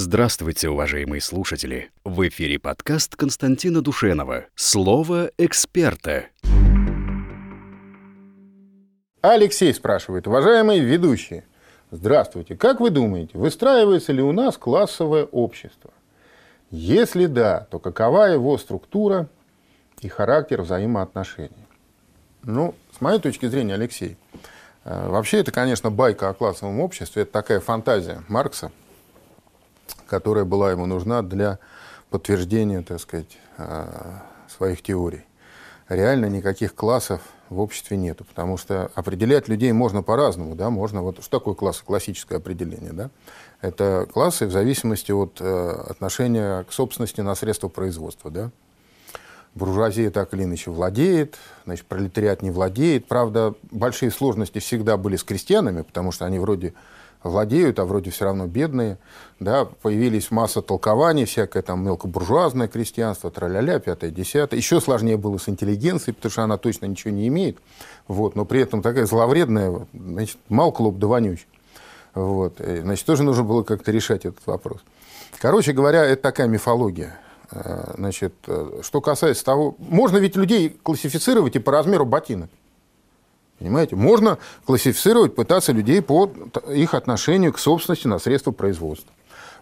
Здравствуйте, уважаемые слушатели! В эфире подкаст Константина Душенова «Слово эксперта». Алексей спрашивает, уважаемые ведущие, здравствуйте, как вы думаете, выстраивается ли у нас классовое общество? Если да, то какова его структура и характер взаимоотношений? Ну, с моей точки зрения, Алексей, э, вообще это, конечно, байка о классовом обществе, это такая фантазия Маркса – которая была ему нужна для подтверждения, так сказать, а, своих теорий. Реально никаких классов в обществе нету, потому что определять людей можно по-разному, да, можно, вот что такое класс, классическое определение, да, это классы в зависимости от э, отношения к собственности на средства производства, да, буржуазия так или иначе владеет, значит, пролетариат не владеет, правда, большие сложности всегда были с крестьянами, потому что они вроде владеют, а вроде все равно бедные. Да, появились масса толкований, всякое там мелкобуржуазное крестьянство, траля-ля, пятое, десятое. Еще сложнее было с интеллигенцией, потому что она точно ничего не имеет. Вот, но при этом такая зловредная, значит, мал клуб да вонюч. Вот, значит, тоже нужно было как-то решать этот вопрос. Короче говоря, это такая мифология. Э, значит, э, что касается того, можно ведь людей классифицировать и по размеру ботинок. Понимаете? Можно классифицировать, пытаться людей по их отношению к собственности на средства производства.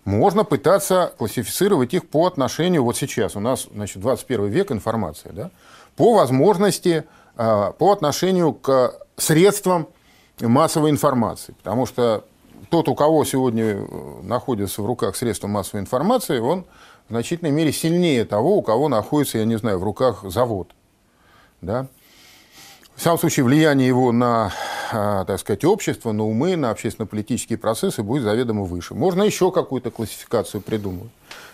Можно пытаться классифицировать их по отношению, вот сейчас у нас, значит, 21 век информация, да, по возможности, а, по отношению к средствам массовой информации. Потому что тот, у кого сегодня э, находится в руках средства массовой информации, он в значительной мере сильнее того, у кого находится, я не знаю, в руках завод. Да? В самом случае, влияние его на, а, так сказать, общество, на умы, на общественно-политические процессы будет заведомо выше. Можно еще какую-то классификацию придумать.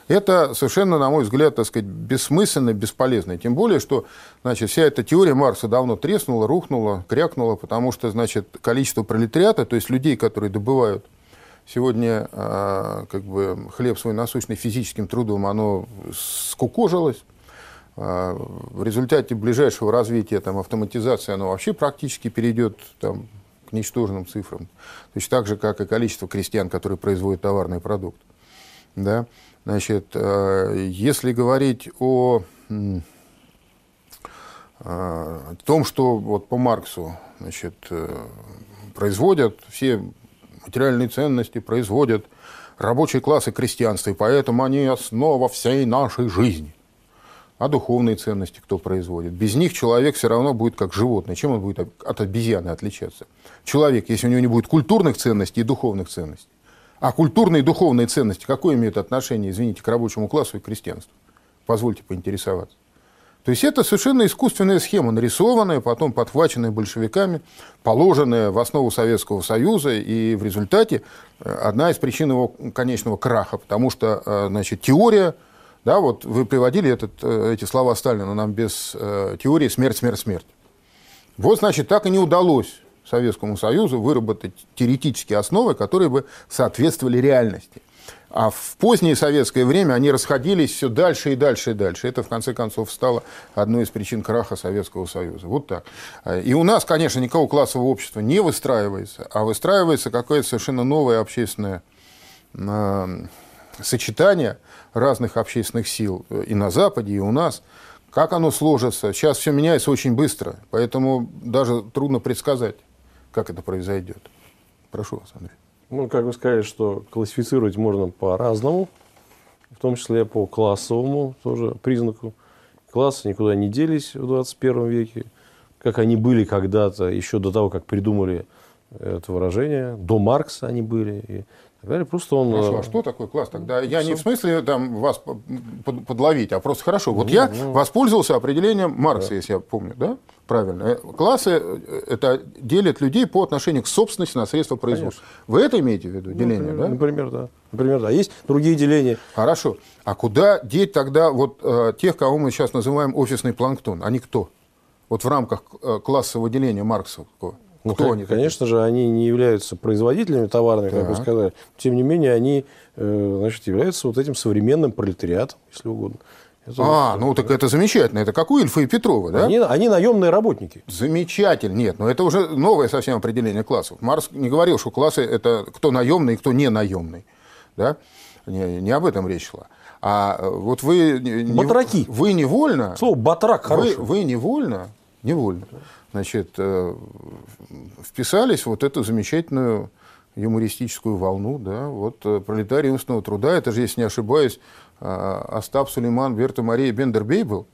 Это совершенно, на мой взгляд, так сказать, бессмысленно, бесполезно. Тем более, что значит, вся эта теория Маркса давно треснула, рухнула, крякнула, потому что значит, количество пролетариата, то есть людей, которые добывают сегодня а, как бы, хлеб свой насущный физическим трудом, оно скукожилось. А, в результате ближайшего развития там, автоматизации оно вообще практически перейдет там, к ничтожным цифрам. Точно так же, как и количество крестьян, которые производят товарный продукт. Да? Значит, а, если говорить о, о том, что вот по Марксу значит, э, производят все материальные ценности, производят рабочие классы крестьянства, и поэтому они основа всей нашей жизни – а духовные ценности кто производит. Без них человек все равно будет как животное. Чем он будет от обезьяны отличаться? Человек, если у него не будет культурных ценностей и духовных ценностей. А культурные и духовные ценности какое имеют отношение, извините, к рабочему классу и крестьянству? Позвольте поинтересоваться. То есть это совершенно искусственная схема, нарисованная, потом подхваченная большевиками, положенная в основу Советского Союза, и в результате э, одна из причин его конечного краха, потому что э, значит, теория да, вот вы приводили этот, э, эти слова Сталина нам без э, теории «смерть, смерть, смерть». Вот, значит, так и не удалось Советскому Союзу выработать теоретические основы, которые бы соответствовали реальности. А в позднее советское время они расходились все дальше и дальше и дальше. Это, в конце концов, стало одной из причин краха Советского Союза. Вот так. И у нас, конечно, никакого классового общества не выстраивается, а выстраивается какое-то совершенно новое общественное э, сочетание разных общественных сил э, и на Западе, и у нас. Как оно сложится? Сейчас все меняется очень быстро, поэтому даже трудно предсказать, как это произойдет. Прошу вас, Андрей. Ну, как вы сказали, что классифицировать можно по-разному, в том числе по классовому тоже признаку. Классы никуда не делись в 21 веке, как они были когда-то, еще до того, как придумали это выражение. До Маркса они были. И Далее просто он... Хорошо, а э, что такое класс тогда? Я все. не в смысле там, вас подловить, а просто хорошо. Вот ну, я ну... воспользовался определением Маркса, да. если я помню, да? Правильно. Э, классы э, – это делят людей по отношению к собственности на средства производства. Конечно. Вы это имеете в виду, ну, деление, например, да? Например, да. Например, да. Есть другие деления. Хорошо. А куда деть тогда вот э, тех, кого мы сейчас называем офисный планктон? Они кто? Вот в рамках э, классового деления Марксовского. Ну, Кто они? Конечно же, они не являются производителями товарными, как вы сказали. Тем не менее, они э, значит, являются вот этим современным пролетариатом, если угодно. Это а, ну так это замечательно. Это как у Ильфа и Петрова, да? Они, они наемные работники. Замечательно. Нет, но это уже новое совсем определение классов. Марс не говорил, что классы – это кто наемный и кто не наемный. Да? Не, не об этом речь шла. А э, вот вы... не- Батраки. Вы невольно... Слово «батрак» Вы, хорошее. вы невольно, невольно, значит, э, вписались вот эту замечательную юмористическую волну, да, вот э, пролетарий умственного труда, это же, если не ошибаюсь, э, Остап Сулейман Берта Мария Бендербей был,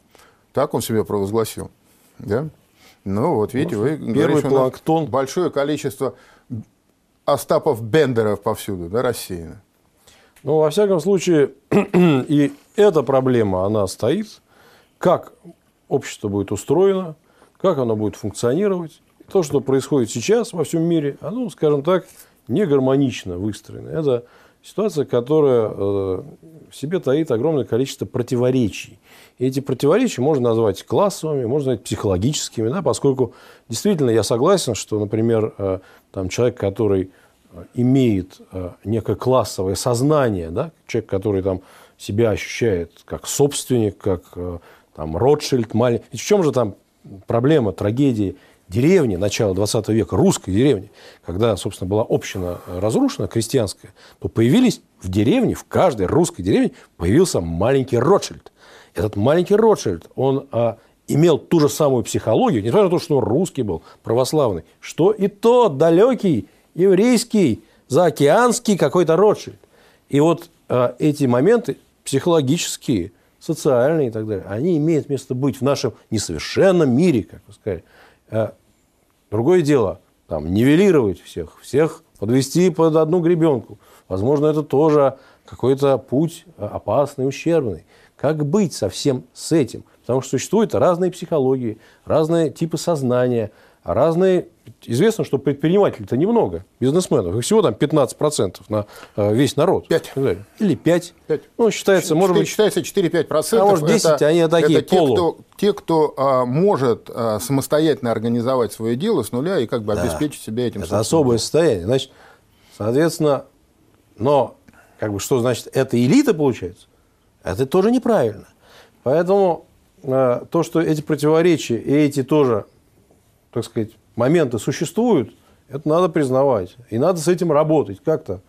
так он себя провозгласил, да? Ну, вот видите, вы говорите, что у нас планктон. большое количество Остапов Бендеров повсюду, да, рассеяно. Ну, во всяком случае, и эта проблема, она стоит. Как общество будет устроено, как оно будет функционировать. То, что происходит сейчас во всем мире, оно, скажем так, не гармонично выстроено. Это ситуация, которая э, в себе таит огромное количество противоречий. И эти противоречия можно назвать классовыми, можно назвать психологическими, да, поскольку действительно я согласен, что, например, э, там человек, который э, имеет некое классовое сознание, да, человек, который там себя ощущает как собственник, как там Ротшильд, маленький. В чем же там проблема, трагедии деревни начала 20 века, русской деревни, когда, собственно, была община э, разрушена, крестьянская, то появились в деревне, в каждой русской деревне появился маленький Ротшильд. Этот маленький Ротшильд, он а, имел ту же самую психологию, несмотря на то, что он русский был, православный, что и тот далекий, еврейский, заокеанский какой-то Ротшильд. И вот а, эти моменты психологические, социальные и так далее, они имеют место быть в нашем несовершенном мире, как вы сказали. А Другое дело, там, нивелировать всех, всех подвести под одну гребенку. Возможно, это тоже какой-то путь э, опасный, ущербный. Как быть со всем с этим? Потому что существуют разные психологии, разные типы сознания, разные... Известно, что предпринимателей-то немного, бизнесменов. Их всего там 15% на э, весь народ. Пять. И так далее. Или 5. Пять. Ну, считается, может быть, считается 4-5%. А может, 10, они такие, это те, полу. кто, те, кто а, может а, самостоятельно организовать свое дело с нуля и как бы обеспечить себя этим. Это особое состояние. Значит, соответственно, но как бы что значит это элита получается? Это тоже неправильно. Поэтому э, то, что эти противоречия и эти тоже, так сказать, моменты существуют, это надо признавать. И надо с этим работать как-то.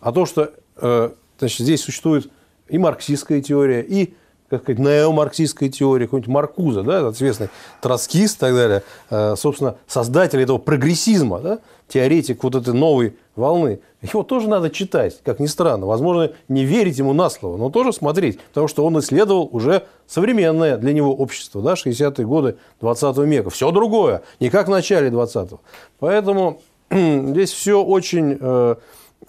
А то, что э, значит, здесь существует и марксистская теория, и как сказать, неомарксистская теория, какой-нибудь Маркуза, да, известный троцкист и так далее, э, собственно, создатель этого прогрессизма, да, теоретик вот этой новой волны, его тоже надо читать, как ни странно. Возможно, не верить ему на слово, но тоже смотреть, потому что он исследовал уже современное для него общество, да, 60-е годы 20 века. Все другое, не как в начале 20-го. Поэтому здесь все очень э,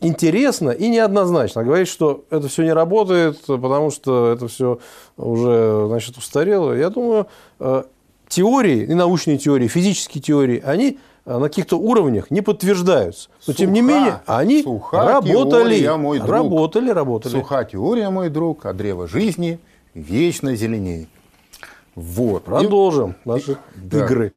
интересно и неоднозначно. Говорить, что это все не работает, потому что это все уже значит, устарело. Я думаю, э, теории, и научные теории, физические теории, они э, на каких-то уровнях не подтверждаются. Но тем не Суха, менее, они суха работали, теория, мой друг. работали, работали. Суха теория, мой друг, а древо жизни вечно зеленей. Вот. И- Продолжим наши Да. игры.